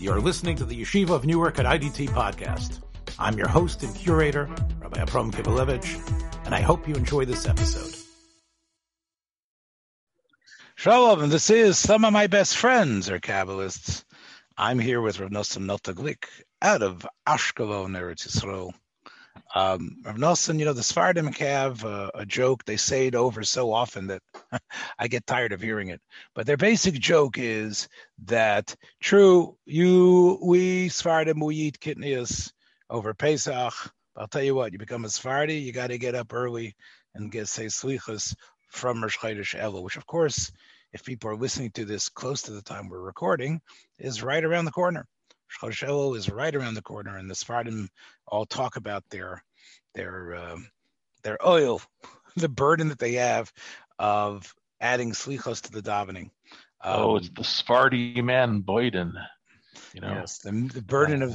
You're listening to the Yeshiva of Newark at IDT podcast. I'm your host and curator, Rabbi Abram Kibalevich, and I hope you enjoy this episode. Shalom, and this is some of my best friends are Kabbalists. I'm here with Rav Nosson Notaglik out of Ashkelon, Eretz Yisrael. Um, Rav Nosson, you know, the Sephardim have uh, a joke. They say it over so often that I get tired of hearing it. But their basic joke is that, true, you, we Sephardim, we eat kitnias over Pesach. I'll tell you what, you become a Sephardi, you got to get up early and get say slichas from Rosh Chodesh Elul, which of course, if people are listening to this close to the time we're recording, is right around the corner. Rosh is right around the corner, and the Sephardim all talk about their their um, their oil, the burden that they have of adding slichos to the davening. Um, oh, it's the Sephardi man Boyden. You know, yes, the, the burden of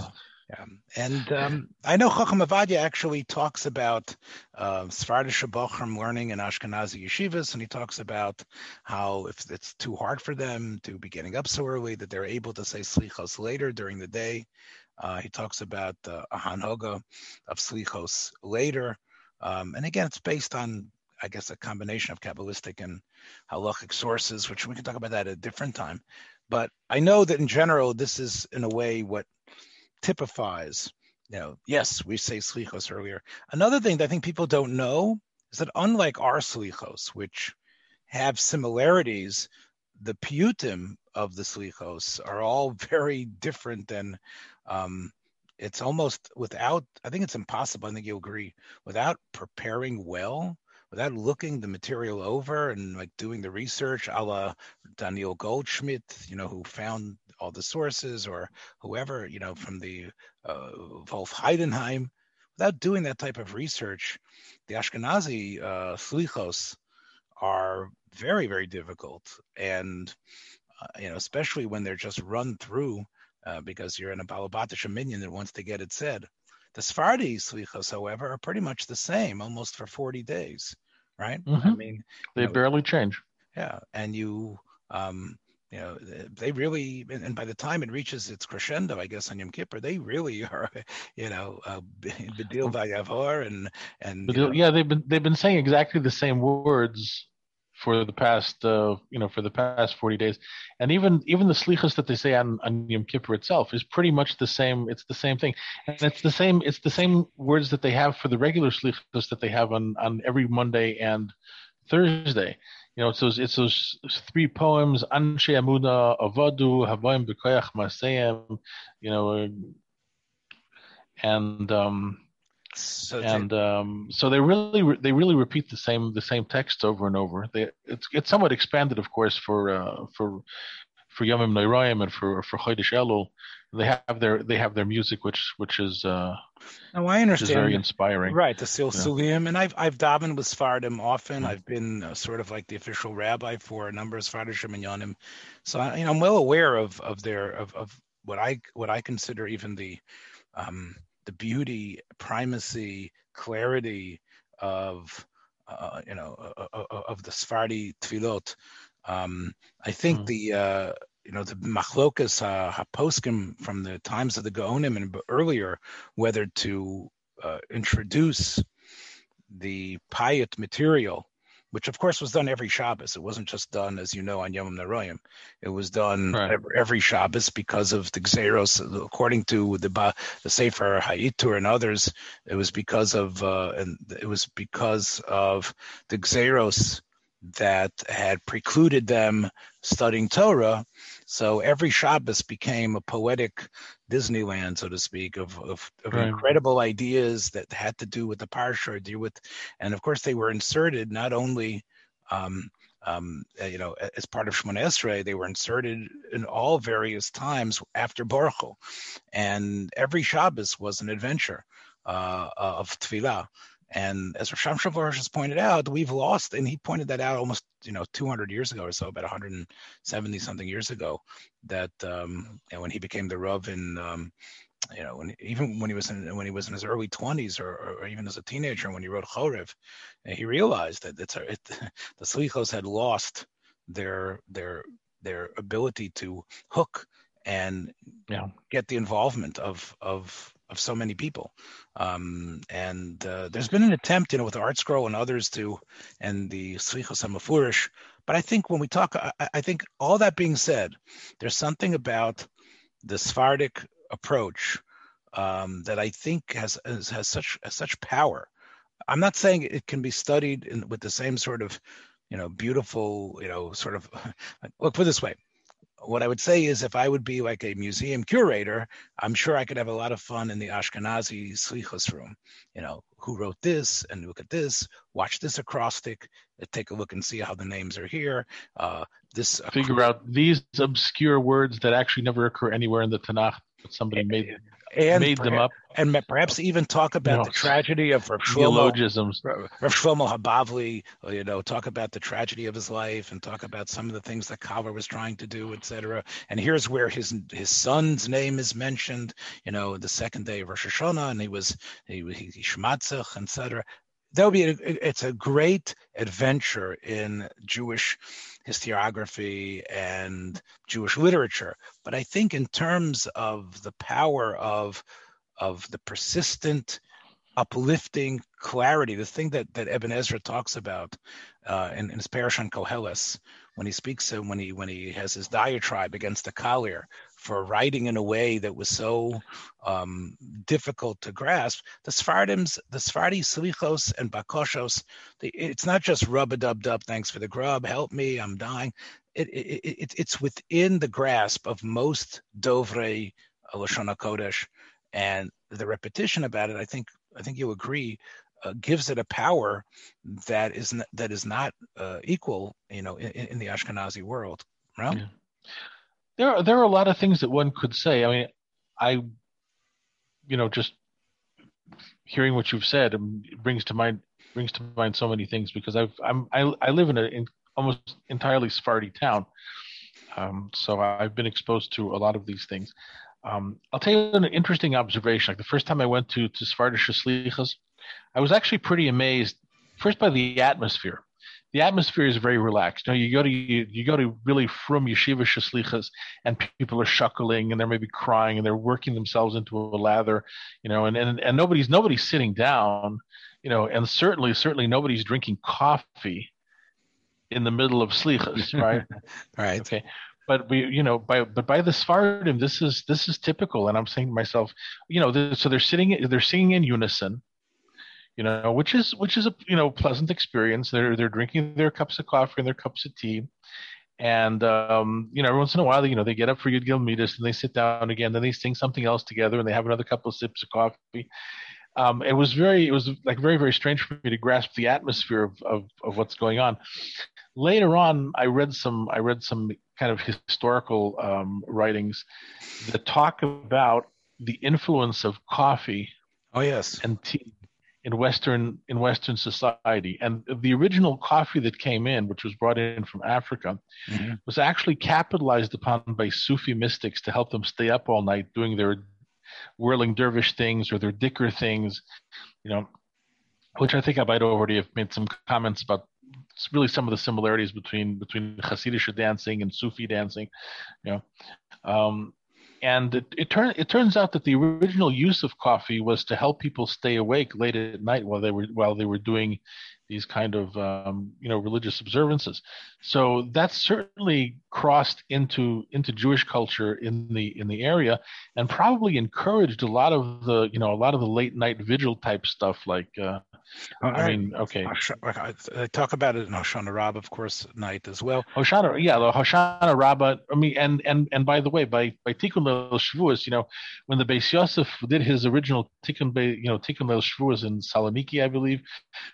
yeah. And um, I know Chacham Ovadia actually talks about uh, Bochum learning in Ashkenazi yeshivas, and he talks about how if it's too hard for them to be getting up so early, that they're able to say slichos later during the day. Uh, he talks about uh, a hanhoga of slichos later. Um, and again, it's based on, I guess, a combination of Kabbalistic and halachic sources, which we can talk about that at a different time. But I know that in general, this is in a way what typifies, you know, yes, we say slichos earlier. Another thing that I think people don't know is that unlike our slichos, which have similarities, the piyutim of the slichos are all very different than um, it's almost without i think it's impossible i think you'll agree without preparing well without looking the material over and like doing the research a la daniel goldschmidt you know who found all the sources or whoever, you know, from the uh, Wolf Heidenheim, without doing that type of research, the Ashkenazi uh, slichos are very, very difficult. And, uh, you know, especially when they're just run through uh, because you're in a Balabatish minyan that wants to get it said. The Sephardi slichos, however, are pretty much the same, almost for 40 days, right? Mm-hmm. I mean, they you know, barely change. Yeah. And you, um, you know, they really, and by the time it reaches its crescendo, I guess on Yom Kippur, they really are, you know, uh, Bedil Vayavor and and Bedil, yeah, they've been they've been saying exactly the same words for the past, uh, you know, for the past forty days, and even even the slichas that they say on, on Yom Kippur itself is pretty much the same. It's the same thing, and it's the same. It's the same words that they have for the regular slichas that they have on on every Monday and Thursday you know, it's those it's those three poems: Anshe Amuda, Avadu, Havaim B'Koyach Maseyem, you know, and um, so and um, so they really they really repeat the same the same text over and over. They it's it's somewhat expanded, of course, for uh, for for Yomim Noirayim and for for Chodesh Elul they have their they have their music, which which is uh, oh, I understand. is very inspiring. Right, the Silsulim, yeah. and I've I've davened with Sfardim often. Mm-hmm. I've been uh, sort of like the official rabbi for a number of Sfardim and Yonim, so I, you know I'm well aware of of their of of what I what I consider even the um, the beauty, primacy, clarity of uh, you know uh, uh, uh of the Sephardi tefillot. Um, I think mm-hmm. the uh, you know the machlokas uh, haposkim from the times of the Gaonim and earlier whether to uh, introduce the payat material, which of course was done every Shabbos. It wasn't just done, as you know, on Yom Naroyim. It was done right. every, every, Shabbos because of the Xeros. According to the the Sefer HaIttur and others, it was because of uh, and it was because of the Xeros that had precluded them studying Torah. So every Shabbos became a poetic Disneyland, so to speak, of of, of right. incredible ideas that had to do with the parsha, deal with, and of course they were inserted not only. Um, um, uh, you know, as part of Shemona Esrei, they were inserted in all various times after Baruch and every Shabbos was an adventure uh, of tefillah. And as Rosham Shavar has pointed out, we've lost, and he pointed that out almost you know 200 years ago or so, about 170 something years ago, that um, you know, when he became the Rav in um, you know, when, even when he was in when he was in his early 20s or, or even as a teenager when he wrote Chorev, he realized that it's it, the Slichos had lost their their their ability to hook and yeah. get the involvement of of of so many people. Um, and uh, there's been an attempt, you know, with ArtScroll and others to, and the Slichos HaMefurish. But I think when we talk, I, I, think all that being said, there's something about the Sephardic approach um, that I think has, has, has such has such power. I'm not saying it can be studied in, with the same sort of, you know, beautiful, you know, sort of. Look, put this way: what I would say is if I would be like a museum curator, I'm sure I could have a lot of fun in the Ashkenazi Slichos room. You know, who wrote this and look at this, watch this acrostic, uh, take a look and see how the names are here. Uh, this figure out these obscure words that actually never occur anywhere in the Tanakh, but somebody made and made them up, and perhaps even talk about no. the tragedy of Rav Shlomo, Rav Shlomo Habavli. You know, talk about the tragedy of his life, and talk about some of the things that Kalver was trying to do, etc. And here's where his his son's name is mentioned. You know, the second day of Rosh Hashanah, and he was he he, he shmatzach, etc. That would be a, it's a great adventure in Jewish historiography and Jewish literature. But I think in terms of the power of of the persistent uplifting clarity, the thing that, that Ibn Ezra talks about uh, in, in his Parish on Koheles, when he speaks, when he when he has his diatribe against the Kalir for writing in a way that was so um, difficult to grasp, the Sephardims, the Sephardi Slichos and Bakoshos, the, it's not just rub a dub dub, thanks for the grub, help me, I'm dying. It, it, it, it's within the grasp of most Dovrei Lashon Kodesh, and the repetition about it, I think I think you agree, uh, gives it a power that is n- that is not uh, equal, you know, in, in, the Ashkenazi world. Right? Yeah. There are there are a lot of things that one could say. I mean, I, you know, just hearing what you've said um, brings to mind brings to mind so many things because I've I'm I, I live in an almost entirely Sephardi town, um, so I've been exposed to a lot of these things. Um, I'll tell you an interesting observation. Like the first time I went to to Slichas, I was actually pretty amazed first by the atmosphere. The atmosphere is very relaxed. You know, you go to you, you go to really from yeshiva sheslichas, and people are shuckling and they're maybe crying and they're working themselves into a lather, you know, and and, and nobody's nobody's sitting down, you know, and certainly certainly nobody's drinking coffee in the middle of slichas, right? right. Okay but we you know by but by the Sephardim this is this is typical and I'm saying to myself you know this, so they're sitting they're singing in unison you know which is which is a you know pleasant experience. They're they're drinking their cups of coffee and their cups of tea. And um, you know every once in a while you know they get up for Yud Gil Midas and they sit down again then they sing something else together and they have another couple of sips of coffee. Um, it was very it was like very very strange for me to grasp the atmosphere of, of, of what's going on. Later on i read some i read some kind of historical um, writings that talk about the influence of coffee oh yes. and tea in western in western society and the original coffee that came in which was brought in from africa mm-hmm. was actually capitalized upon by sufi mystics to help them stay up all night doing their whirling dervish things or their dhikr things you know which i think i might already have made some comments about really some of the similarities between between Hasidic dancing and Sufi dancing, you know. Um, and it, it, turn, it turns out that the original use of coffee was to help people stay awake late at night while they were while they were doing these kind of um, you know religious observances. So that's certainly crossed into into Jewish culture in the in the area, and probably encouraged a lot of the you know a lot of the late night vigil type stuff like uh, Uh, I mean, okay. I uh, talk about it in Hoshana Rabbah, of course, night as well. Hoshana, yeah, the Hoshana Rabbah. I mean, and and and by the way, by by Tikkun Leil Shavuos, you know, when the Beis Yosef did his original Tikkun, you know, Tikkun Leil Shavuos in Saloniki, I believe,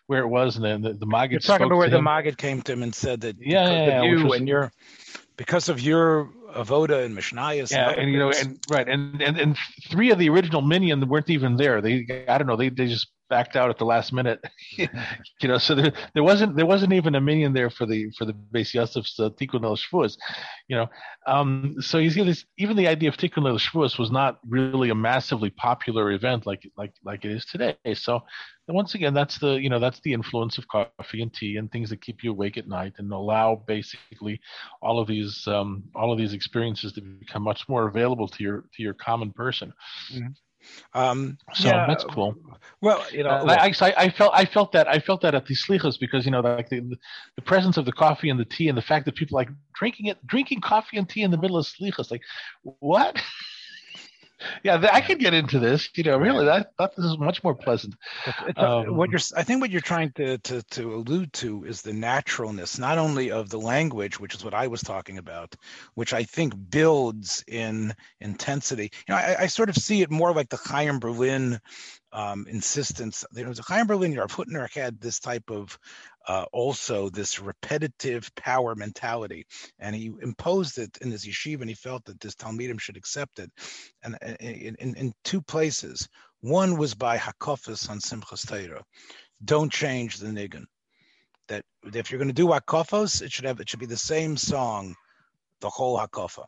where it was, and then the, the Maggid. You're talking about where the Maggid came to him and said that yeah, yeah, yeah you was, and your because of your avoda and mishnayos. Yeah, and, and you know, and right, and, and and three of the original minyan weren't even there. They, I don't know, they they just backed out at the last minute. you know, so there, there wasn't there wasn't even a minyan there for the for the Beis Yosef's uh, Tikkun Leil Shavuos. You know, um, so you see this. Even the idea of Tikkun Leil Shavuos was not really a massively popular event like like like it is today. So once again, that's the you know that's the influence of coffee and tea and things that keep you awake at night and allow basically all of these um, all of these experiences to become much more available to your to your common person. Mm-hmm. Um, so yeah, that's cool. Well, you know, uh, I, I, I, felt I felt that I felt that at the slichas because you know like the, the presence of the coffee and the tea and the fact that people like drinking it drinking coffee and tea in the middle of slichas like what yeah, I could get into this. You know, really, I thought this is much more pleasant. Um, what you're, I think, what you're trying to, to to allude to is the naturalness, not only of the language, which is what I was talking about, which I think builds in intensity. You know, I, I sort of see it more like the Chaim Berlin um, insistence. There was a Chaim Berlin, Rav Hutner had this type of uh, also this repetitive power mentality, and he imposed it in his yeshiva, and he felt that this talmidim should accept it, and in, in, in two places. One was by Hakofos on Simchas Torah, don't change the nigun. That if you're going to do Hakofos, it should have it should be the same song, the whole Hakofa,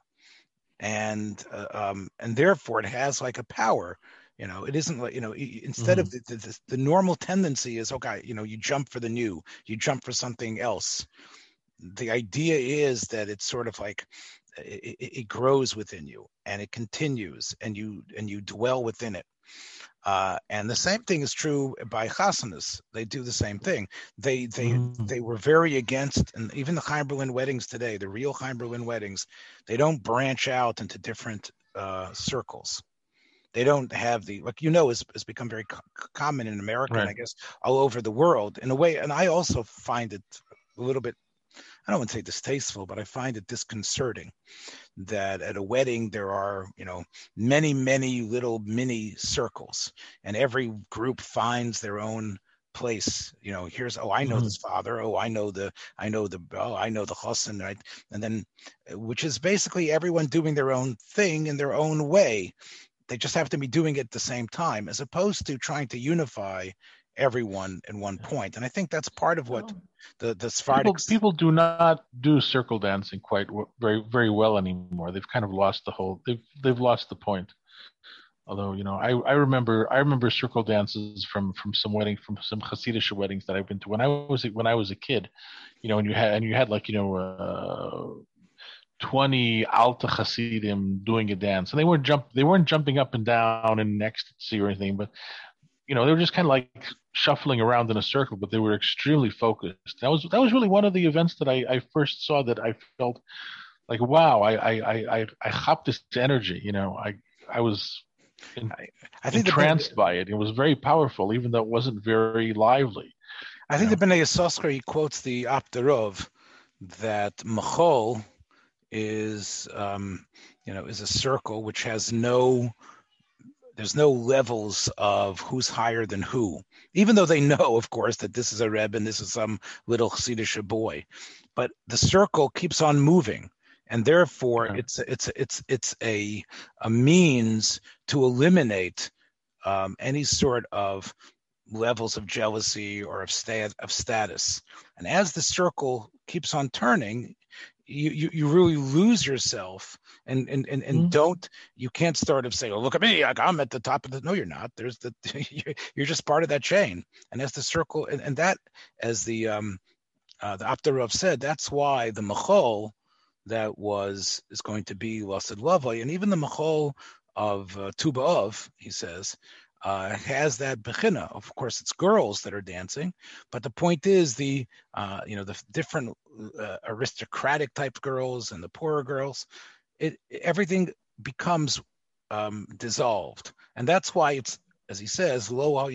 and uh, um, and therefore it has like a power you know, it isn't like you know. Instead mm-hmm. of the, the, the normal tendency is okay. You know, you jump for the new, you jump for something else. The idea is that it's sort of like it, it grows within you and it continues, and you and you dwell within it. Uh, and the same thing is true by chasanas. They do the same thing. They they mm. they were very against, and even the Chaim Berlin weddings today, the real Chaim Berlin weddings, they don't branch out into different uh, circles they don't have the like you know has, has become very co- common in America right. and I guess all over the world in a way. And I also find it a little bit I don't want to say distasteful, but I find it disconcerting that at a wedding there are, you know, many, many little mini circles, and every group finds their own place. You know, here's oh, I know mm-hmm. this father. Oh, I know the, I know the, oh, I know the chassan, right? And then, which is basically everyone doing their own thing in their own way, they just have to be doing it at the same time, as opposed to trying to unify everyone in one point. And I think that's part of what the the Sephardic people, people, do not do circle dancing quite very very well anymore. They've kind of lost the whole. They've they've lost the point. Although you know, I, I remember I remember circle dances from from some wedding from some Hasidic weddings that I've been to when I was when I was a kid. You know, and you had and you had like you know. Uh, 20 Alta Hasidim doing a dance, and they weren't jump they weren't jumping up and down in ecstasy or anything, but you know they were just kind of like shuffling around in a circle, but they were extremely focused. That was that was really one of the events that I, I first saw that I felt like wow, I I I I, I hopped this energy. You know, I I was in, I, I think entranced by it. It was very powerful, even though it wasn't very lively. I think know? the Bnei Yissaschar, he quotes the Aptarov that Machol, is um, you know is a circle which has no there's no levels of who's higher than who, even though they know, of course, that this is a Reb and this is some little Chassidish boy. But the circle keeps on moving, and therefore okay. it's it's it's it's a a means to eliminate um, any sort of levels of jealousy or of stat of status. And as the circle keeps on turning, you, you, you really lose yourself and and and, and mm-hmm. don't you can't start of say oh look at me like i'm at the top of the no you're not there's the you're just part of that chain and as the circle and, and that as the um uh, the Aptarov said that's why the machol that was is going to be Lassid Lavai, and even the machol of uh, Tu B'Av, he says, uh, has that bechina. Of course, it's girls that are dancing, but the point is the uh, you know the different uh, aristocratic type girls and the poorer girls. It everything becomes um, dissolved, and that's why it's as he says, lo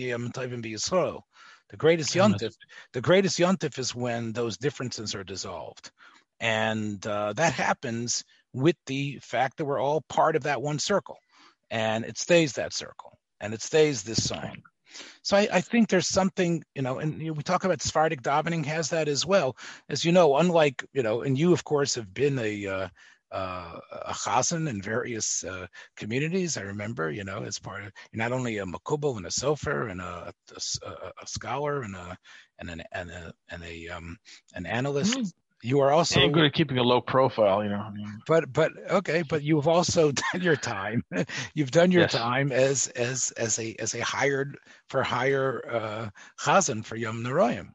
The greatest yontif, the greatest yontif is when those differences are dissolved, and uh, that happens with the fact that we're all part of that one circle, and it stays that circle and it stays this song. So I, I, think there's something, you know, and you know, we talk about Sephardic davening has that as well. As you know, unlike, you know, and you of course have been a uh, uh, a chazan in various uh, communities. I remember, you know, as part of not only a makubal and a sofer and a, a, a, scholar and a and an and a and a um, an analyst. You are also and good at keeping a low profile, you know. But but okay, but you've also done your time. you've done your yes. time as as as a as a hired for hire uh, chazan for Yom Neroyim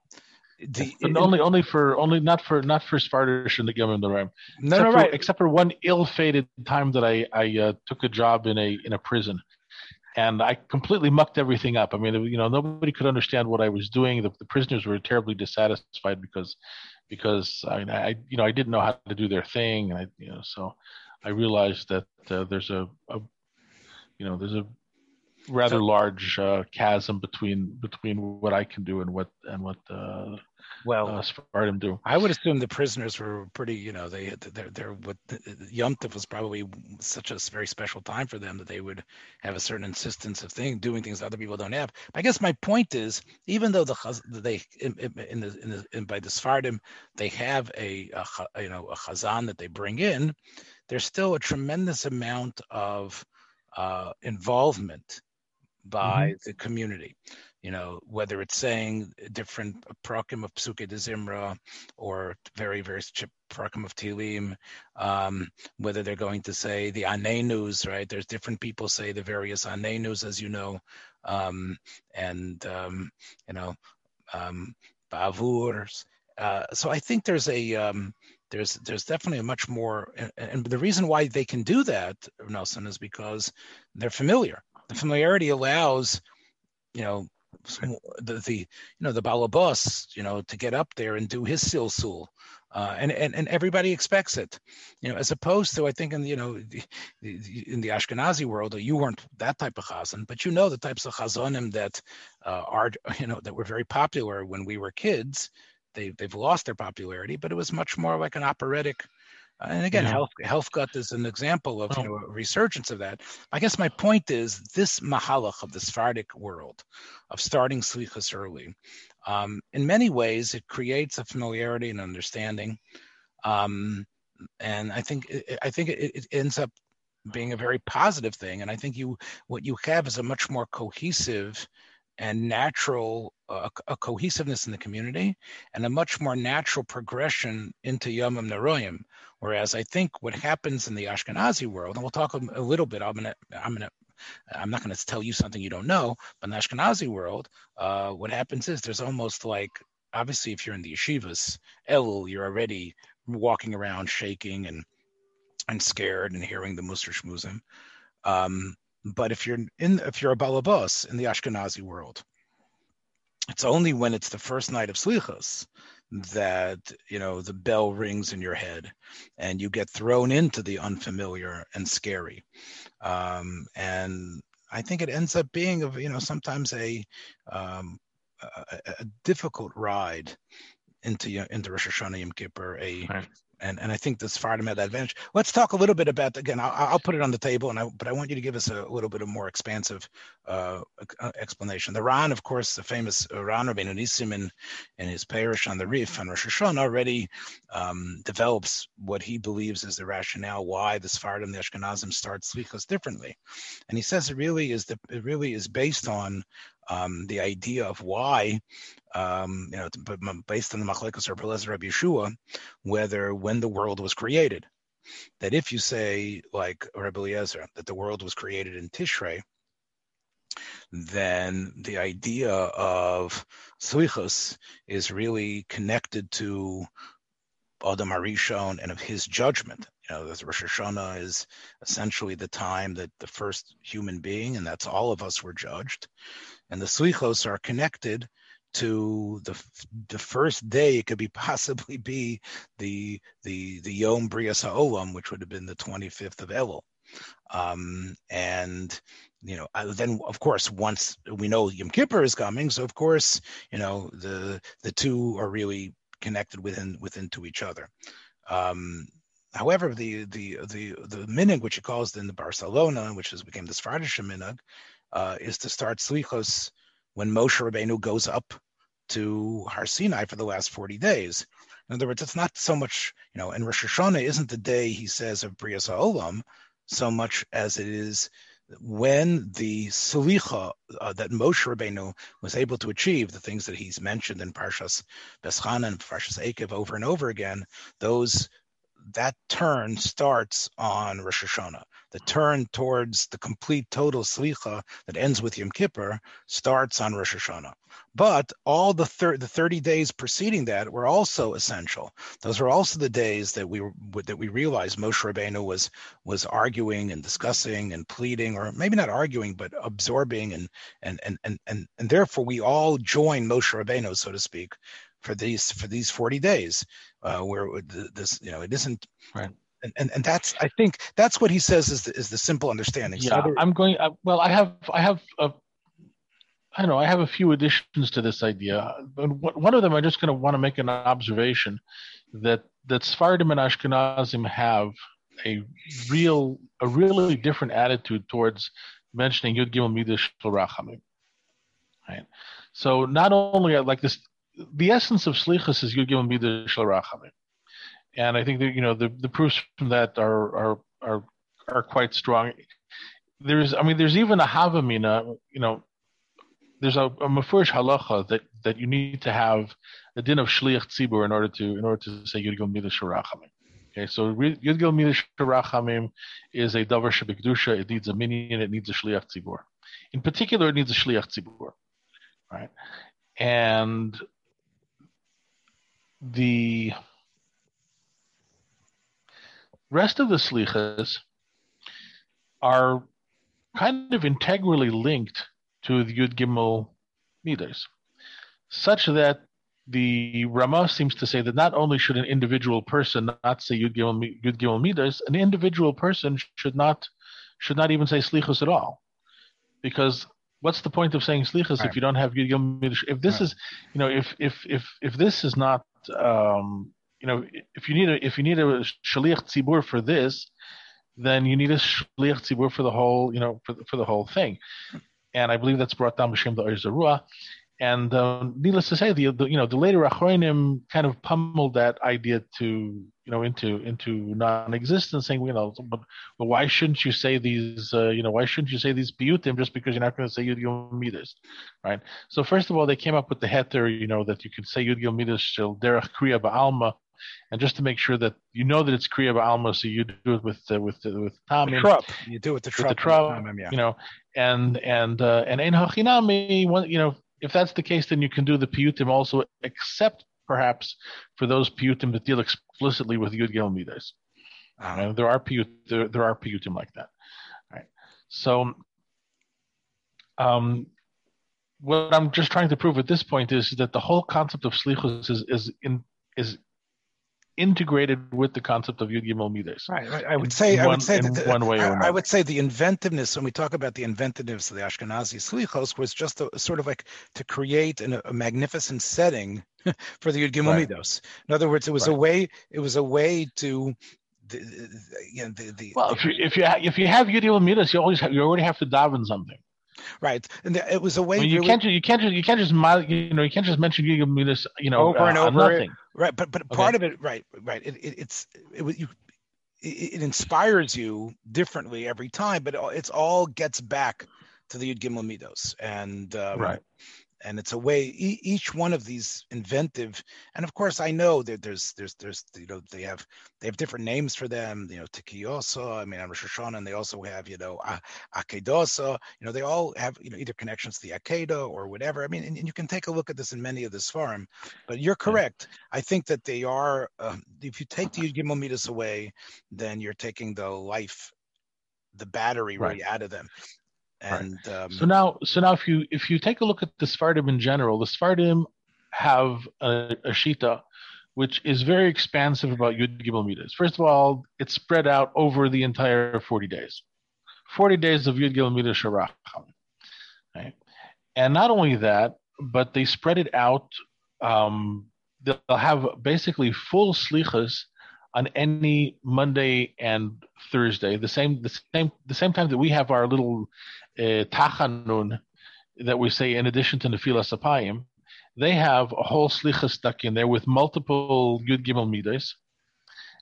the only only for only not for not for Sfardish and the the Ram. No, no, right. except for one ill-fated time that I I uh, took a job in a in a prison, and I completely mucked everything up. I mean, you know, nobody could understand what I was doing. The, the prisoners were terribly dissatisfied because because I, I you know I didn't know how to do their thing, and I you know so I realized that uh, there's a, a you know there's a rather so, large uh, chasm between between what I can do and what and what uh, well, uh, Sfardim do. I would assume the prisoners were pretty, you know, they they're they're what Yom Tov was probably such a very special time for them that they would have a certain insistence of thing doing things other people don't have. But I guess my point is, even though the they in, in the in the in, by the Sfardim they have a, a you know a chazan that they bring in, there's still a tremendous amount of uh, involvement by mm-hmm. the community you know, whether it's saying different prokim of Psuke de Zimra or very, very prokim of Tilim, um, whether they're going to say the Anenus, right? There's different people say the various Anenus, as you know, um, and, um, you know, um, Bavurs. Uh, so I think there's a, um, there's there's definitely a much more and, and the reason why they can do that nelson is because they're familiar the familiarity allows you know the, the you know the balabas you know to get up there and do his silsul uh, and, and and everybody expects it, you know, as opposed to I think in you know the, the, in the Ashkenazi world, you weren't that type of chazan, but you know the types of chazanim that uh, are you know that were very popular when we were kids. They they've lost their popularity, but it was much more like an operatic and again, yeah. Helfgot is an example of you know a resurgence of that. I guess my point is this mahalach of the Sephardic world, of starting slichas early, um, in many ways it creates a familiarity and understanding, um, and I think I think it, it ends up being a very positive thing. And I think you what you have is a much more cohesive and natural uh, a cohesiveness in the community and a much more natural progression into Yom Neroyim. Whereas I think what happens in the Ashkenazi world, and we'll talk a, little bit. I'm gonna, I'm gonna, I'm not gonna tell you something you don't know. But in the Ashkenazi world, uh, what happens is there's almost like, obviously, if you're in the yeshivas, Elul, you're already walking around shaking and and scared and hearing the Musar Shmuzim. Um, but if you're in, if you're a balabas in the Ashkenazi world, it's only when it's the first night of slichas that you know the bell rings in your head and you get thrown into the unfamiliar and scary. Um, and i think it ends up being of you know sometimes a, um, a, a difficult ride into into Rosh Hashanah Yom Kippur, a right and and I think this Sephardim had that advantage. Let's talk a little bit about again. I'll, I'll put it on the table, and I, but I want you to give us a little bit of more expansive uh, explanation. The Ran, of course, the famous Ran Rabbeinu Nisim in, in his parish on the Rif on Rosh Hashanah already um, develops what he believes is the rationale why the Sephardim, the Ashkenazim, start slichos differently, and he says it really is the it really is based on um, the idea of why, um, you know, based on the Machlekes or Rabbi Yehoshua, whether when the world was created, that if you say like Rabbi Eliezer that the world was created in Tishrei, then the idea of Slichus is really connected to Adam Arishon and of his judgment. You know, Rosh Hashanah is essentially the time that the first human being, and that's all of us, were judged and the slichos are connected to the the first day it could be possibly be the the the Yom Brias Ha'olam, which would have been the 25th of Elul. Um, and you know, then of course, once we know Yom Kippur is coming, so of course, you know, the the two are really connected within within to each other. Um, however, the the the the minig, which he calls in the Barcelona, which has became the Sfardish minig, uh, is to start slichos when Moshe Rabbeinu goes up to Har Sinai for the last 40 days. In other words, it's not so much, you know, and Rosh Hashanah isn't the day he says of Brias Olam so much as it is when the salicha uh, that Moshe Rabbeinu was able to achieve, the things that he's mentioned in Parshas Va'eschanan and Parshas Ekev over and over again, those that turn starts on Rosh Hashanah. The turn towards the complete total slicha that ends with Yom Kippur starts on Rosh Hashanah. But all the, thir- the 30 days preceding that were also essential. Those were also the days that we that we realized Moshe Rabbeinu was was arguing and discussing and pleading, or maybe not arguing, but absorbing, and and and and and, and therefore we all join Moshe Rabbeinu, so to speak, for these for these 40 days uh, where this you know it isn't right and, and and that's I think that's what he says is the, is the simple understanding. Yeah, so I'm going. Uh, well, I have I have a, I don't know I have a few additions to this idea. One of them I'm just going to want to make an observation that that Sephardim and Ashkenazim have a real a really different attitude towards mentioning Yud Gimel Midah Rachamim. Right. So not only like this, the essence of Slichas is Yud Gimel Midah Rachamim and I think that you know the the proofs from that are are are are quite strong. There's I mean there's even a havamina you know there's a, a mafurish halacha that that you need to have a din of shliach tzibur in order to in order to say yudgil midah sharachamim. Okay, so yudgil midah sharachamim is a davar shabikdusha. It needs a minyan. It needs a shliach tzibur. In particular, it needs a shliach tzibur, right? And the rest of the slichas are kind of integrally linked to the Yud Gimel meters, such that the Rama seems to say that not only should an individual person not say Yud Gimel, Yud Gimel meters, an individual person should not should not even say slichas at all, because what's the point of saying slichas right. if you don't have Yud Gimel meters? If this right. is, you know, if if if if this is not um, you know, if you need a if you need a shaliach tzibur for this, then you need a shaliach tzibur for the whole, you know, for for the whole thing. And I believe that's brought down b'shem the Or Zarua. And um, needless to say, the, the, you know the later Achronim kind of pummeled that idea to you know into into non-existence, saying you know, but, but why shouldn't you say these uh, you know why shouldn't you say these piyutim just because you're not going to say yud yom midas, right? So first of all, they came up with the heter, you know, that you could say yud yom midas shel derech kriya ba'alma and just to make sure that you know that it's Kriya Alma, so you do it with uh, with uh, with Tommy. Trup. You do it with the Trup. yeah. You know, and and uh, and Ein Hachinami, you know, if that's the case, then you can do the Piyutim also, except perhaps for those Piyutim that deal explicitly with Yud Gel Midas. Uh, there are piyut, there, there are piyutim like that. All right. So, um, what I'm just trying to prove at this point is that the whole concept of slichus is is in is integrated with the concept of Yud Gimel Midas. Right, right. I would say, I would say that the, one way I, I, would say the inventiveness when we talk about the inventiveness of the Ashkenazi Slichos was just a, sort of like to create an, a magnificent setting for the Yud Gimel right. Midos. In other words, it was right. a way. It was a way to. The, the, you know, the, the, well, if you if you ha- if you have Yud Gimel you always have, you already have to daven something. Right, and it was a way. I mean, you really, can't. You can't just. You can't just. You know. You can't just mention Yud Gimel You know, over and uh, over. Nothing. Right, but but okay. part of it, right, right. It, it it's it, you it, it, inspires you differently every time, but it's all gets back to the Yud Gimel Midos, and um, right and it's a way e- each one of these inventive and of course i know that there's there's there's you know they have they have different names for them you know tekiyosa i mean i'm Rosh Hashanah, and they also have you know akedosa you know they all have you know either connections to the akedah or whatever i mean and, and, you can take a look at this in many of this farm but you're correct yeah. i think that they are uh, if you take the gimel midas away then you're taking the life the battery right. right out of them and right. um, so now, so now, if you if you take a look at the Sephardim in general, the Sephardim have a, a shita which is very expansive about Yud Gimel Midas. First of all, it's spread out over the entire 40 days. 40 days of Yud Gimel Midas Sharacham. Right? And not only that, but they spread it out. Um, they'll have basically full slichas on any Monday and Thursday, the same the same the same time that we have our little uh, tachanun that we say in addition to Nefilas Apayim, they have a whole slicha stuck in there with multiple Yud Gimel Midas,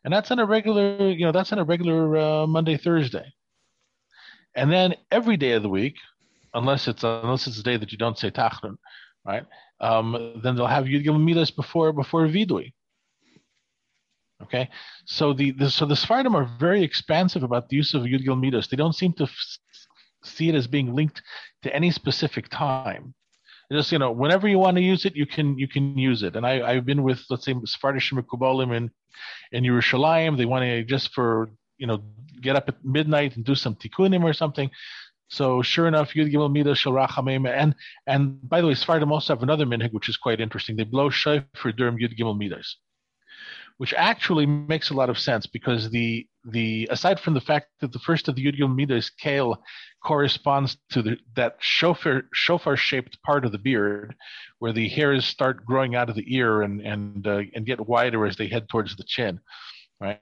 and that's on a regular, you know, that's on a regular uh, Monday Thursday, and then every day of the week, unless it's unless it's a day that you don't say Tachnun, right? Um, then they'll have Yud Gimel Midas before before Vidui. Okay, so the, the so the Sephardim are very expansive about the use of Yud Gimel Midas. They don't seem to f- see it as being linked to any specific time. Just you know whenever you want to use it you can you can use it. And i i've been with let's say Sephardim Mekubalim in in Yerushalayim. They want to just for you know get up at midnight and do some tikkunim or something. So sure enough Yud Gimel Midah Shel Rachamim and and by the way Sephardim also have another minhag which is quite interesting. They blow shofar during Yud Gimel Midas which actually makes a lot of sense because the the aside from the fact that the first of the Yud Gimel Midas kale corresponds to the, that shofar shofar shaped part of the beard, where the hairs start growing out of the ear and and uh, and get wider as they head towards the chin right?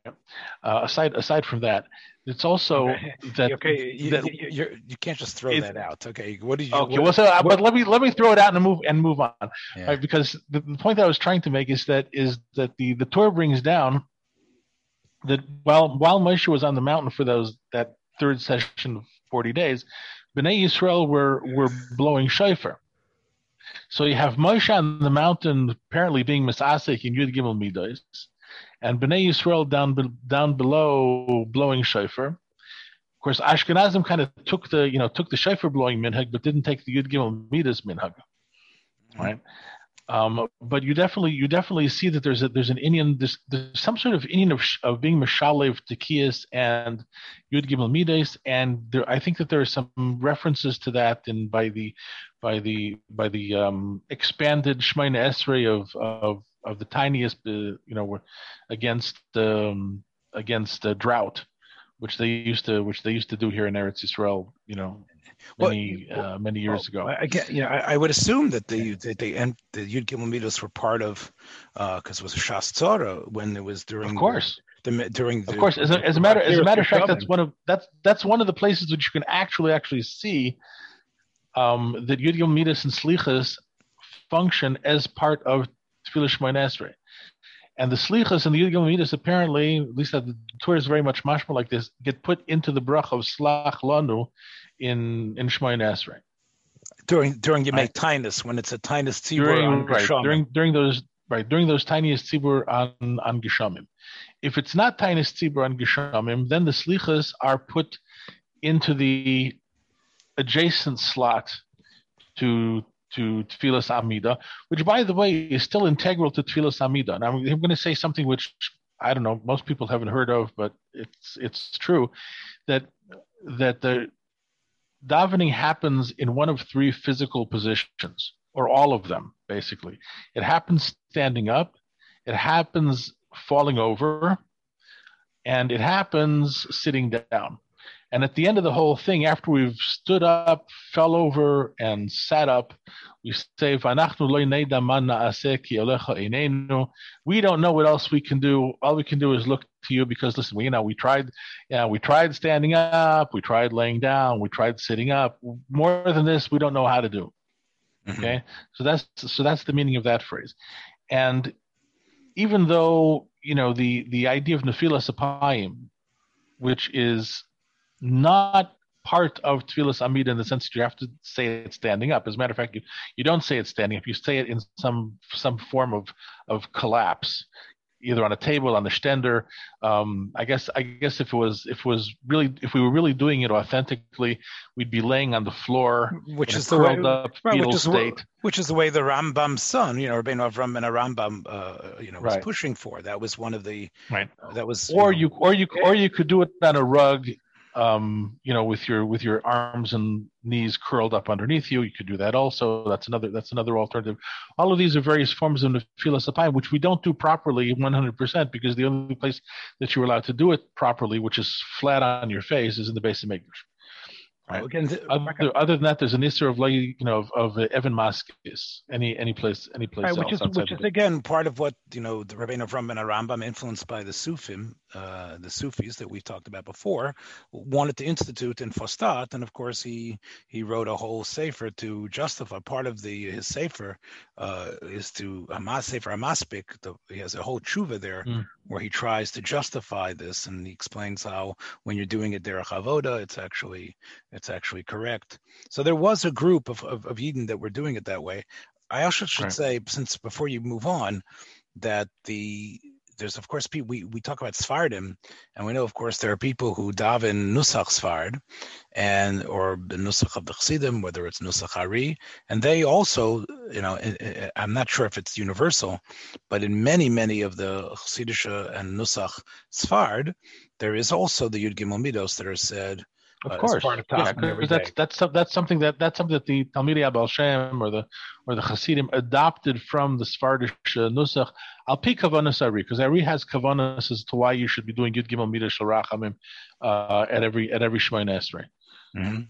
Uh, aside aside from that, it's also okay. that okay you, that, you, you're, you can't just throw it, that out. Okay, what did you? Okay, what, well, so uh, what, but let me let me throw it out and move and move on, Yeah. right? Because the, the point that I was trying to make is that is that the the Torah brings down that while while Moshe was on the mountain for those that third session of forty days, Bnei Yisrael were were blowing shofar. So you have Moshe on the mountain apparently being misasek in Yud Gimel Midos, and Bnei Yisrael down down below blowing shofar. Of course, Ashkenazim kind of took the you know took the shofar blowing minhag, but didn't take the Yud Gimel Midas minhag, right? Um, but you definitely you definitely see that there's a there's an Indian there's, there's some sort of Indian of, of being Mashalev Tekiyas and Yud Gimel Midas, and there I think that there are some references to that in by the by the by the um, expanded Shemaina Esrei of of of the tiniest uh, you know against um, against uh, drought, which they used to which they used to do here in Eretz Yisrael, you know, Well, many uh, many years ago. I, again, you know, I, I would assume that the that they and the Yud Gimel Midos were part of because it was a Shas Torah when it was during Of course. the, the during the, Of course, as a, as a matter as a matter of fact, that's one of that's that's one of the places which you can actually actually see um, that Yud Gimel Midas and Slichas function as part of Tefillah Esrei. And the Slichas and the Yud Gimel apparently, at least that the Torah is very much mashma like this, get put into the brach of Slach Lanu in in Shemona Esrei. during during you make tinus when it's a tinus tzibur during on right during during those right during those tiniest tzibur on on geshamim. If it's not tiniest tzibur on geshamim, then the slichas are put into the adjacent slot to to tefillas amida, which by the way is still integral to tefillas amida. Now I'm, I'm going to say something which I don't know most people haven't heard of, but it's it's true that that the davening happens in one of three physical positions, or all of them, basically. It happens standing up, it happens falling over, and it happens sitting down. And at the end of the whole thing, after we've stood up, fell over, and sat up, we say, "V'anachnu lo neda ma na'aseh olecha einenu." We don't know what else we can do. All we can do is look to you because listen, we you know we tried, yeah, we tried standing up, we tried laying down, we tried sitting up. More than this, we don't know how to do. Mhm. Okay, so that's so that's the meaning of that phrase. And even though you know the the idea of nefilas apayim, which is not part of tefillas amida in the sense that you have to say it standing up. As a matter of fact, you, you don't say it standing up. You say it in some some form of of collapse, either on a table, on the stender. Um, I guess I guess if it was if it was really if we were really doing it authentically, we'd be laying on the floor which is the way curled up right, which is state. which is the way the Rambam's son, you know, Rabbeinu Avram and a Rambam, uh, you know, was Right. pushing for. That was one of the Right. uh, that was or know, you or you or you could do it on a rug um you know with your with your arms and knees curled up underneath you you could do that also that's another that's another alternative all of these are various forms of nefilas apayim which we don't do properly 100% because the only place that you're allowed to do it properly which is flat on your face is in the base of Mikdash. right. again, Other, other than that, there's an issue of like you know of, of uh, Even Maskis. Any any place any place right, else which is which is again part of what you know the Rabbeinu Avram and Rambam influenced by the Sufim uh, the Sufis that we've talked about before, wanted to institute in Fustat, and of course he he wrote a whole sefer to justify. Part of the his sefer uh, is to Hamas sefer Hamaspik. He has a whole tshuva there mm. where he tries to justify this, and he explains how when you're doing it derech avoda, it's actually it's actually correct. So there was a group of of, of Eden that were doing it that way. I also should right. say, since before you move on, that the there's of course people we, we talk about Sfardim, and we know of course there are people who daven Nusach Sfard, and or the Nusach of the Chassidim, whether it's Nusach Ari, and they also, you know, eh, eh, eh, I'm not sure if it's universal, but in many many of the Chassidish and Nusach Sfard, there is also the Yud Gimel Midos that are said of uh, course, of yeah, because that's that's that's something that that's something that the Talmidei Abal Shem or the or the Hasidim adopted from the Sephardic uh, Nusach. Al pi kavanas Ari, because Ari has kavanas as to why you should be doing Yud Gimel Midah Shalrachamim uh, at every at every Shemay Esrei. Mm-hmm.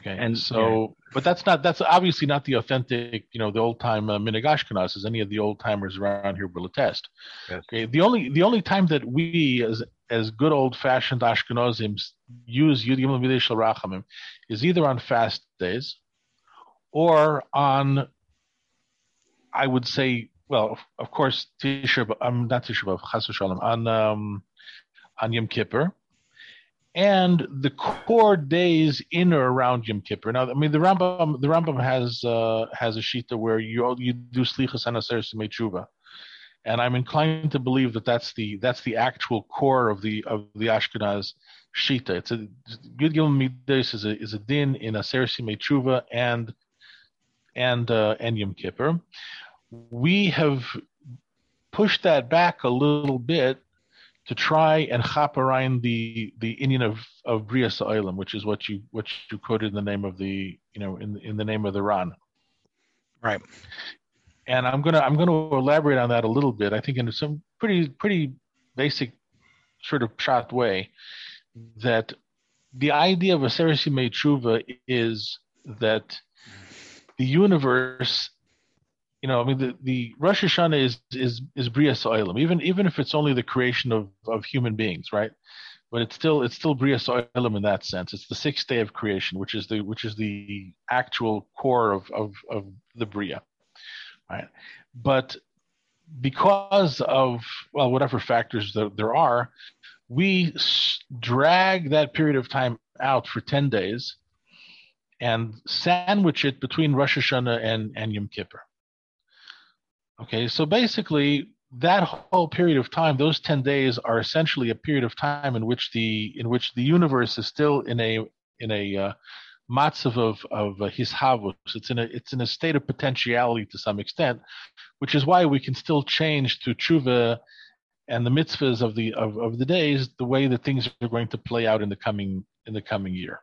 Okay, and so, yeah. but that's not that's obviously not the authentic, you know, the old time uh, Minig Ashkenaz, as any of the old timers around here will attest. Yes. Okay, the only the only time that we as as good old fashioned Ashkenazim use Yud Gimel Midei Shel Rachamim is either on fast days or on, I would say, well, of, course, Tisha, I'm not Tisha B'av, Chas Shalom, on um, on Yom Kippur, and the core days in or around Yom Kippur. Now, I mean, the Rambam the Rambam has uh, has a shita where you you do Slichas and Aser and I'm inclined to believe that that's the that's the actual core of the of the Ashkenaz shita. It's a Yud Midas is a is a din in Asersi Mechuva and and uh, and Yom Kippur. We have pushed that back a little bit to try and chaperine the the inyan of of Bria Sa'ilim, which is what you what you quoted in the name of the you know in in the name of the Ran. Right and I'm gonna I'm gonna elaborate on that a little bit. I think in some pretty pretty basic sort of shot way that the idea of a Tshuva is that the universe, you know, I mean, the, the Rosh Hashanah is is is Bria So'ilim, even even if it's only the creation of of human beings, right? But it's still it's still Bria So'ilim in that sense. It's the sixth day of creation, which is the which is the actual core of of of the Bria right? But because of well, whatever factors that there are, we drag that period of time out for ten days, and sandwich it between Rosh Hashanah and and Yom Kippur. Okay, so basically that whole period of time, those ten days, are essentially a period of time in which the in which the universe is still in a in a uh, matzav of of uh, his havus. It's in a it's in a state of potentiality to some extent, which is why we can still change to tshuva and the mitzvahs of the of, of the days the way that things are going to play out in the coming in the coming year.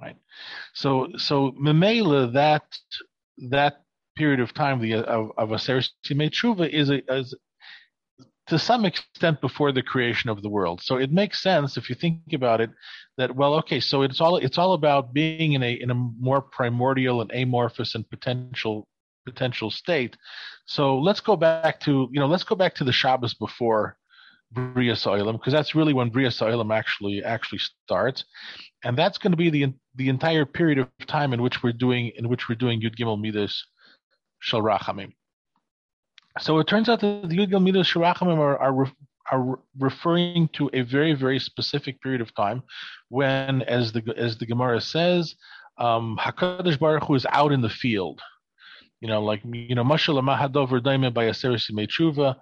Right. So so memela that that period of time the of, of a tshuva is a, is to some extent before the creation of the world. So it makes sense if you think about it that well, okay, so it's all it's all about being in a in a more primordial and amorphous and potential potential state. So let's go back to you know let's go back to the Shabbos before Bria So'ilim because that's really when Bria So'ilim actually actually starts, and that's going to be the the entire period of time in which we're doing in which we're doing Yud Gimel Midas Shel Rachamim. So it turns out that the Yud Gimel Midas Shirachamim are, are, are referring to a very, very specific period of time when, as the as the Gemara says, um, Hakadosh Baruch Hu is out in the field. You know, like you know, Mashal Mahadover Daime by Aseris Mechuva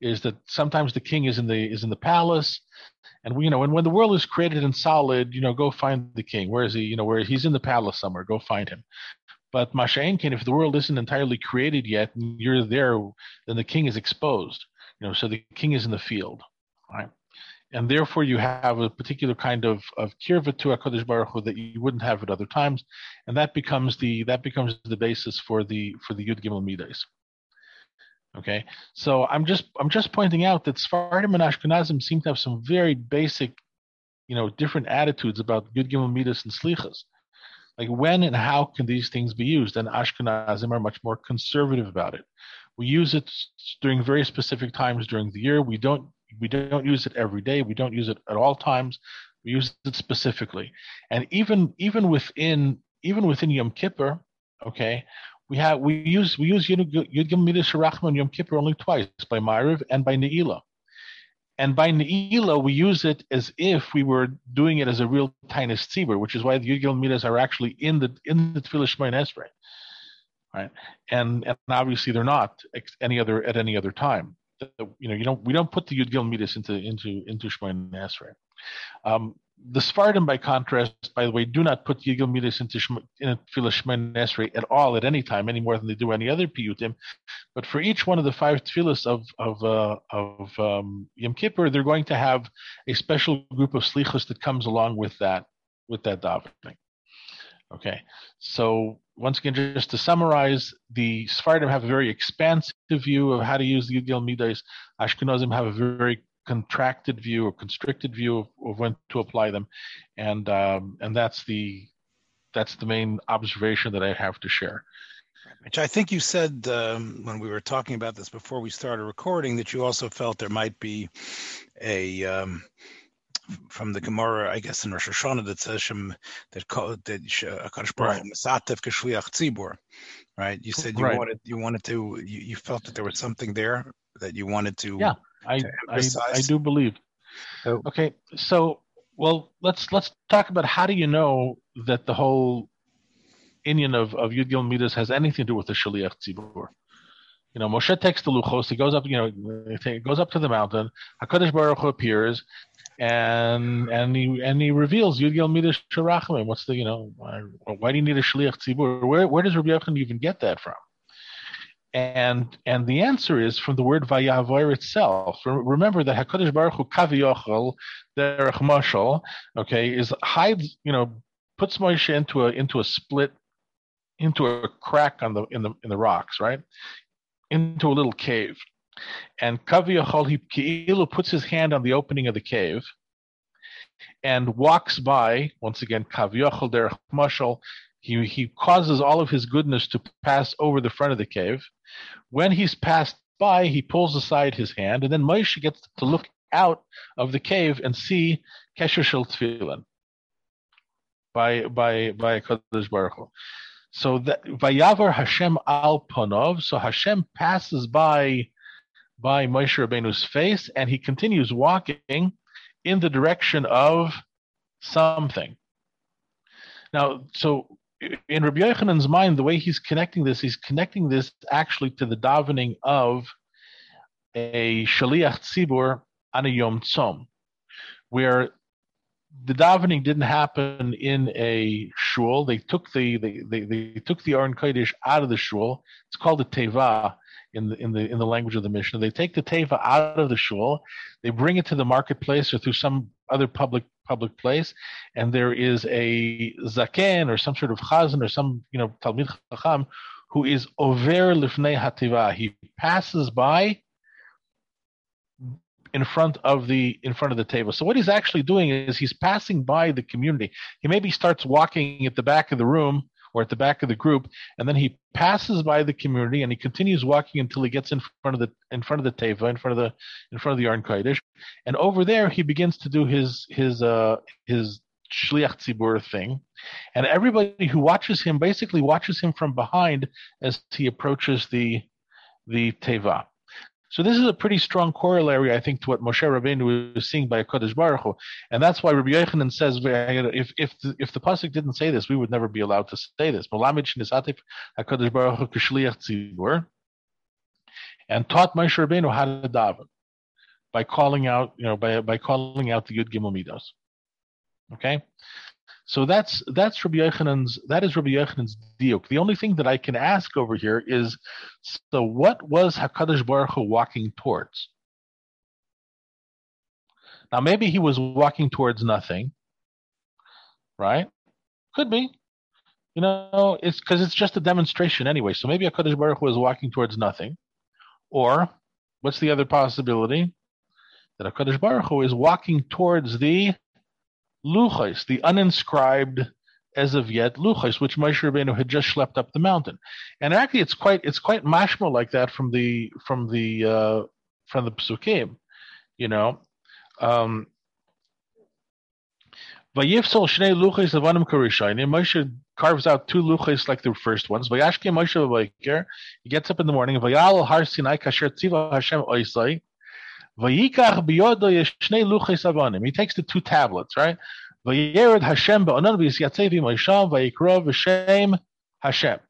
is that sometimes the king is in the is in the palace, and we, you know, and when the world is created and solid, you know, go find the king. Where is he? You know, where he's in the palace somewhere. Go find him. But Masha'enkin, if the world isn't entirely created yet, and you're there, then the king is exposed. You know, so the king is in the field, right? And therefore, you have a particular kind of of kirva to Hakadosh Baruch Hu that you wouldn't have at other times, and that becomes the that becomes the basis for the for the Yud Gimel Midas. Okay, so I'm just I'm just pointing out that Sephardim and Ashkenazim seem to have some very basic, you know, different attitudes about Yud Gimel Midas and Slichas. Like when and how can these things be used? And Ashkenazim are much more conservative about it. We use it during very specific times during the year. We don't We don't use it every day. We don't use it at all times. We use it specifically, and even even within even within Yom Kippur, okay, we have we use we use Yud Gimel Midas Yom Kippur only twice by Ma'ariv and by Ne'ilah. And by Ne'ilah, we use it as if we were doing it as a real tiny Tzibur, which is why the Yud Midas are actually in the in the Tefillah Shmoin Esrei. Right? And and obviously they're not any other at any other time. You know, you don't we don't put the Yud Midas into into into Shmoin Esrei. Um, the Sephardim, by contrast, by the way, do not put Yigel Midas into in Tefillah Shemoneh Esrei at all at any time, any more than they do any other piyutim. But for each one of the five tefillahs of of uh, of um, Yom Kippur, they're going to have a special group of slichos that comes along with that with that davening. Okay, so once again, just to summarize, the Sephardim have a very expansive view of how to use the Yigel Midas. Ashkenazim have a very contracted view or constricted view of, of when to apply them, and um, and that's the that's the main observation that I have to share. Which I think you said um, when we were talking about this before we started recording that you also felt there might be a um, from the Gemara, I guess in Rosh Hashanah that says Shem that that Hakadosh Baruch Masatev Keshliach Tzibur, right? You said you right. wanted you wanted to you, you felt that there was something there that you wanted to yeah I, I, I do believe. Oh. Okay, so well, let's let's talk about how do you know that the whole inyan of of Yud Gil Midas has anything to do with the Shaliach Tzibur. You know, Moshe takes the Luchos. He goes up. You know, he goes up to the mountain. Hakadosh Baruch Hu appears, and and he and he reveals Yud Gil Midas Sharachim. What's the you know why, why do you need a Shaliach Tzibur? Where where does Rabbi Yochanan even get that from? And and the answer is from the word vayavor itself. Remember that Hakadosh Baruch Hu kaviyochel derech mashal, okay, is hides you know puts Moshe into a into a split, into a crack on the in the in the rocks, right, into a little cave, and kaviyochel he keilu puts his hand on the opening of the cave, and walks by once again kaviyochel derech mashal. He, he causes all of his goodness to pass over the front of the cave when he's passed by, he pulls aside his hand, and then Moshe gets to look out of the cave and see Kesher Shel Tefillin by by by Kadosh Baruch Hu. So that Vayavar Hashem al Panov. So Hashem passes by by Moshe Rabbeinu's face, and he continues walking in the direction of something. Now, so in Rabbi Yochanan's mind, the way he's connecting this, he's connecting this actually to the davening of a shaliach tzibur on a yom tzom, where the davening didn't happen in a shul. They took the they, they, they took the Aron Kodesh out of the shul. It's called a teva in the in the in the language of the Mishnah. They take the teva out of the shul, they bring it to the marketplace or through some other public public place, and there is a zaken or some sort of chazan or some you know talmid chacham who is over lifnei hativa. He passes by in front of the in front of the table. So what he's actually doing is he's passing by the community. He maybe starts walking at the back of the room or at the back of the group, and then he passes by the community and he continues walking until he gets in front of the in front of the teva, in front of the in front of the Aron Kodesh, and over there he begins to do his his uh his shliach tzibur thing, and everybody who watches him basically watches him from behind as he approaches the the teva. So this is a pretty strong corollary, I think, to what Moshe Rabbeinu was seeing by Kodesh Baruch Hu. and that's why Rabbi Yochanan says, if if the, if the pasuk didn't say this, we would never be allowed to say this. And taught Moshe Rabbeinu how to daven by calling out, you know, by by calling out the Yud Gimel Midos. Okay, so that's that's Rabbi Yochanan's that is Rabbi Yochanan's diuk. The only thing that I can ask over here is, so what was Hakadosh Baruch Hu walking towards? Now maybe he was walking towards nothing, right? Could be. You know, it's because it's just a demonstration anyway. So maybe Hakadosh Baruch Hu was walking towards nothing, or what's the other possibility? That Hakadosh Baruch Hu is walking towards the luchos, the uninscribed as of yet luchos, which Moshe Rabbeinu had just schlepped up the mountain. And actually, it's quite it's quite mashma like that from the from the uh, from the psukim. you know. Um, shnei luchis avanim karishayim. Moshe carves out two luchis like the first ones. Vayashke Moshe v'vayiker. He gets up in the morning. Vayal har Sinai kasher tziva Hashem oisai. Vayikach biyodo yeshnei. He takes the two tablets, right? Vayered Hashem vayikra v'shem Hashem.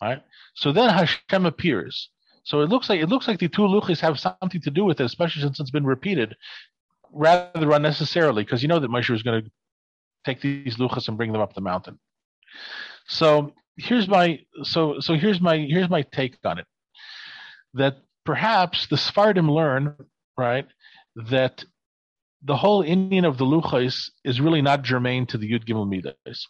Right? So then Hashem appears. So it looks like it looks like the two luchis have something to do with it, especially since it's been repeated rather unnecessarily, because you know that Moshe is going to take these luchas and bring them up the mountain. So here's my so so here's my here's my take on it. That perhaps the Sephardim learn right that the whole inyan of the luchas is really not germane to the Yud Gimel Midas.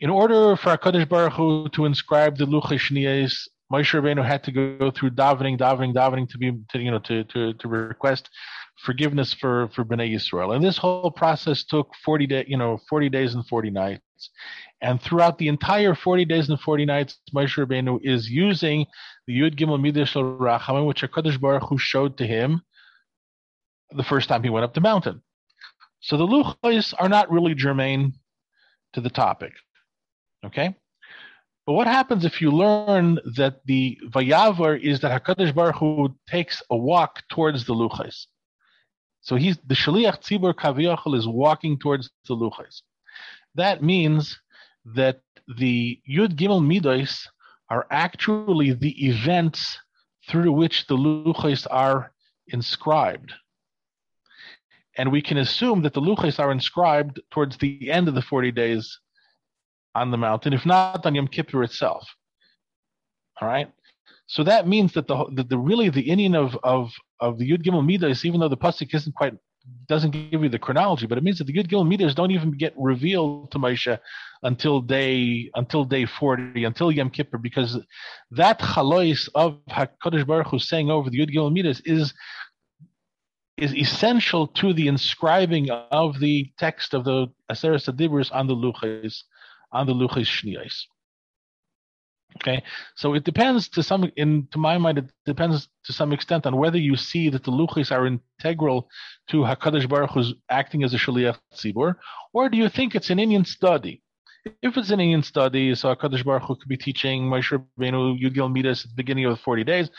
In order for Hakadosh Baruch Hu to inscribe the luchas shniyas, Moshe Rabbeinu had to go through davening, davening, davening to be to you know to to to request forgiveness for for Bnei Yisrael. And this whole process took 40 day, you know, 40 days and 40 nights. And throughout the entire 40 days and 40 nights, Moshe Rabbeinu is using the Yud Gimel Midash Rachamim, which Hakadosh Baruch Hu showed to him the first time he went up the mountain. So the luchos are not really germane to the topic. Okay. But what happens if you learn that the vayavar is that Hakadosh Baruch Hu takes a walk towards the luchos? So he's the Shaliach Tzibur Kaviyachal is walking towards the Luchais. That means that the Yud Gimel Midos are actually the events through which the Luchais are inscribed. And we can assume that the Luchais are inscribed towards the end of the 40 days on the mountain, if not on Yom Kippur itself. All right? So that means that the, the, the really the inyan of, of, of the Yud Gimel Midas, even though the pasuk isn't quite doesn't give you the chronology, but it means that the Yud Gimel Midas don't even get revealed to Moshe until day until day forty, until Yom Kippur, because that chalois of Hakadosh Baruch Hu saying over the Yud Gimel is is essential to the inscribing of the text of the Aseret Adibris on the luchas on the luchas shniyos. Okay, so it depends to some, in to my mind, it depends to some extent on whether you see that the luchis are integral to Hakadosh Baruch Hu's acting as a shaliach tzibur, or do you think it's an Indian study? If it's an Indian study, so Hakadosh Baruch Hu could be teaching Moshe Rabbeinu Yud Midas at the beginning of the forty days.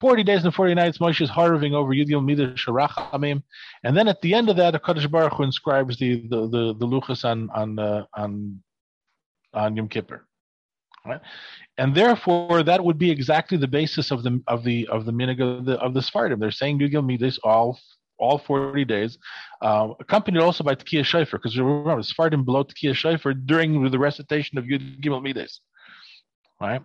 Forty days and forty nights, Moshe is harving over Yud Midas Sharachamim, and then at the end of that, Hakadosh Baruch Hu inscribes the the the, the luchas on on uh, on on Yom Kippur. Right? And therefore, that would be exactly the basis of the of the of the minig of the of the Sephardim. They're saying Gilgal Midas all all 40 days, uh, accompanied also by Tekiah Shofar, because remember, Sephardim below Tekiah Shofar during the recitation of Yud Gimel Midas. Right?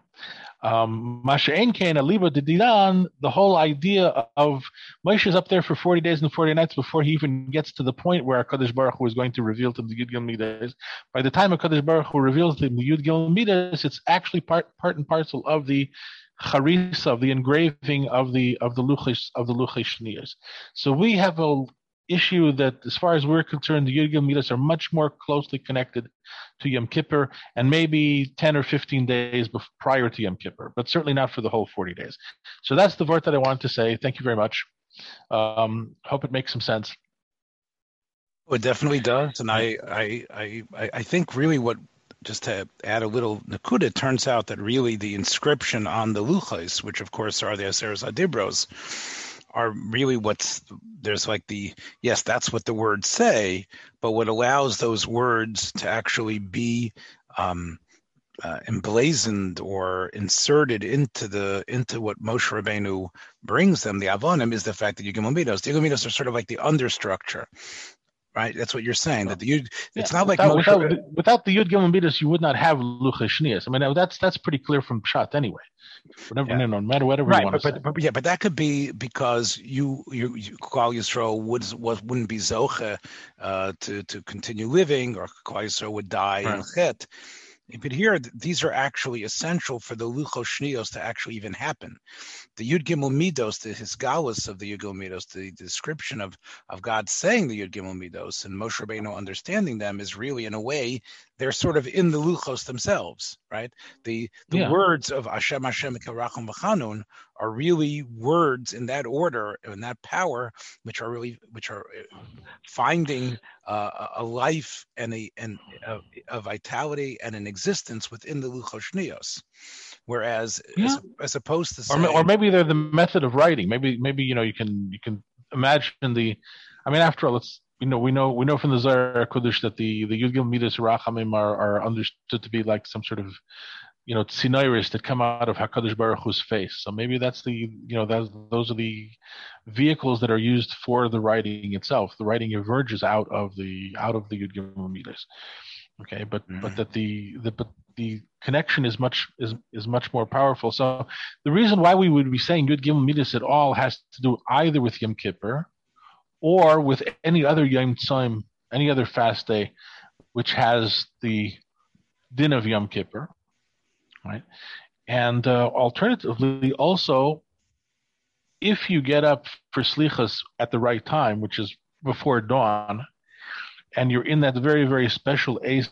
Um, Masha'en Kain Aliba Didan, the whole idea of Moshe is up there for 40 days and 40 nights before he even gets to the point where HaKadosh Baruch Hu is going to reveal to the Yud Gil Midas. By the time HaKadosh Baruch Hu reveals to the Yud Gil Midas, it's actually part, part and parcel of the charisa, of the engraving of the of the luchis of the luchis So we have a issue that, as far as we're concerned, the Yud Midas are much more closely connected to Yom Kippur and maybe 10 or 15 days before, prior to Yom Kippur, but certainly not for the whole 40 days. So that's the word that I wanted to say. Thank you very much. Um, hope it makes some sense. Oh, it definitely does, and I, I, I, I think really what just to add a little nakuda, it turns out that really the inscription on the luchas, which of course are the Aseres Adibros, are really what's there's like the yes that's what the words say but what allows those words to actually be um, uh, emblazoned or inserted into the into what Moshe Rabbeinu brings them, the Avonim, is the fact that Yugim Midos. The Yugim are sort of like the understructure, right? That's what you're saying. That the Yud, yeah, it's not like without, Moshe, without, without, the Yud Gimel Midos, you would not have Lucha I mean, that's that's pretty clear from Pshat anyway. Whatever, yeah. no, matter whatever right, you want but, to but, but, yeah, but that could be because you you, you Klal Yisrael would was wouldn't be zoche uh, to to continue living, or Klal Yisrael would die right. in chet. But here, these are actually essential for the Luchos Shnios to actually even happen. The Yud Gimel Midos, the Hisgalus of the Yud Gimel Midos, the description of, of God saying the Yud Gimel Midos and Moshe Rabbeinu understanding them is really, in a way, they're sort of in the Luchos themselves, right? The the yeah. words of Hashem Hashem Karachim V'Chanun are really words in that order and that power, which are really which are uh, finding uh, a life and a and a, a, vitality and an existence within the Luchos Whereas, yeah. as, as, opposed to saying, or, or maybe they're the method of writing. Maybe maybe you know you can you can imagine the. I mean, after all, it's you know we know we know from the Zohar Kodesh that the the Yud Gimel Midas Rachamim are, are understood to be like some sort of you know scenarios that come out of Hakadosh Baruch Hu's face. So maybe that's the you know that's, those are the vehicles that are used for the writing itself. The writing emerges out of the out of the Yud Gimel Midas. Okay, but mm-hmm. but that the the but the connection is much is is much more powerful. So the reason why we would be saying Yud Gimel Midas at all has to do either with Yom Kippur or with any other Yom Tzom, any other fast day, which has the din of Yom Kippur, right? And uh, alternatively, also, if you get up for slichas at the right time, which is before dawn, and you're in that very very special eis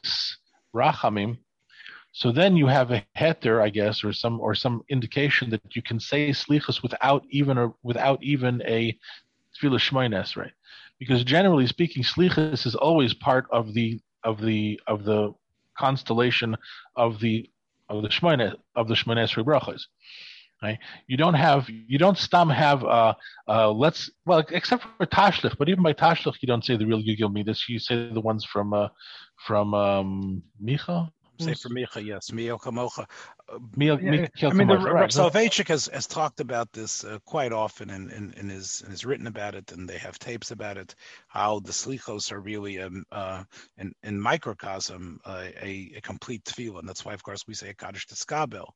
rachamim, so then you have a heter, I guess, or some or some indication that you can say slichas without even a without even a tefillah shmoines, right? Because generally speaking, slichas is always part of the of the of the constellation of the of the shmoines of the shmoines brachas. Right? You don't have you don't stam have uh uh let's well except for tashlich, but even by tashlich you don't say the real Gilgil Midas. You say the ones from uh from um Micha Say for Micha, yes, Mio Kamocha. Mio, yeah, I mean, the right. Soloveitchik has, has talked about this uh, quite often and, and, and, is, and has written about it, and they have tapes about it, how the slichos are really um, uh, in, in microcosm uh, a, a complete tefillah. And that's why, of course, we say a Kaddish Teskabel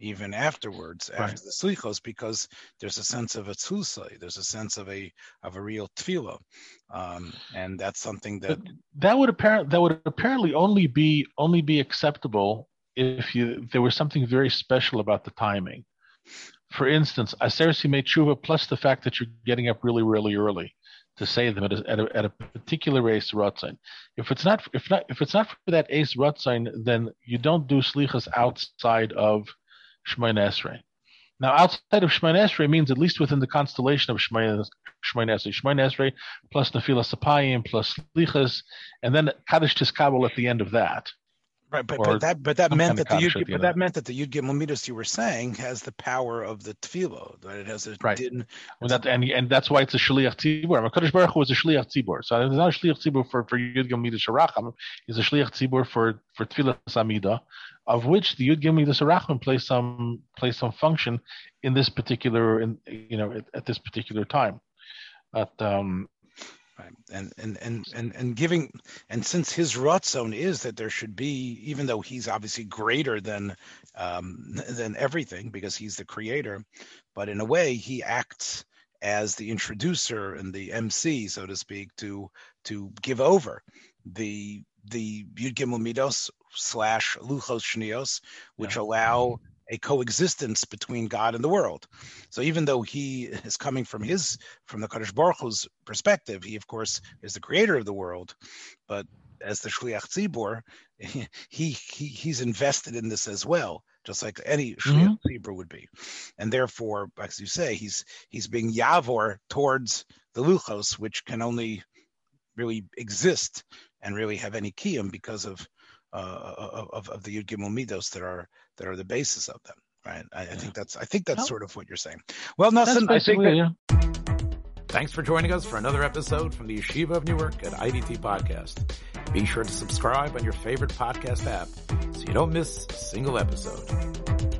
even afterwards, right. after the slichos, because there's a sense of a tzusay, there's a sense of a of a real tefillah, um, and that's something that but that would apparently that would apparently only be only be acceptable if you there was something very special about the timing. For instance, Aser made tshuva plus the fact that you're getting up really really early to say them at a, at a, at a particular eis rotzain. If it's not if not if it's not for that eis rotzain, then you don't do slichas outside of Shemay Esrei. Now, outside of Shemay Esrei means at least within the constellation of Shemay Esrei. Shemay Esrei plus Nefilas Apayim plus Lichas, and then Kaddish Tiskabel at the end of that. Right, but, but that but that meant that the Yud, but that meant that the Yud Gimel Midas you were saying has the power of the Tefillah, that it has a right. Din, well, that, and and that's why it's a Shliach Tzibur. Hakadosh Baruch Hu was a Shliach Tzibur, so it's not a Shliach Tzibur for for Yud Gimel Midas. It's a Shliach Tzibur for for Tefillah Samida, of which the Yud Gimel Midas Sharacham plays some plays some function in this particular in you know at, at this particular time. But um, Right. And, and and and and giving and since his zone is that there should be, even though he's obviously greater than um, than everything because he's the creator, but in a way he acts as the introducer and the MC, so to speak, to to give over the the Yud Gimel Midos slash Luchos Shnios, which yeah. allow a coexistence between God and the world. So even though he is coming from his from the Kadosh Baruch Hu's perspective, he of course is the creator of the world, but as the Shliach Tzibor, he, he he's invested in this as well, just like any Shliach mm-hmm. Tzibor would be, and therefore, as you say, he's he's being Yavor towards the Luchos, which can only really exist and really have any kiyum because of uh, of, of the Yud Gimel Midos that are that are the basis of them. Right. I, I think that's I think that's sort of what you're saying. Well, Nelson, I think that, yeah. Thanks for joining us for another episode from the Yeshiva of Newark at IDT Podcast. Be sure to subscribe on your favorite podcast app so you don't miss a single episode.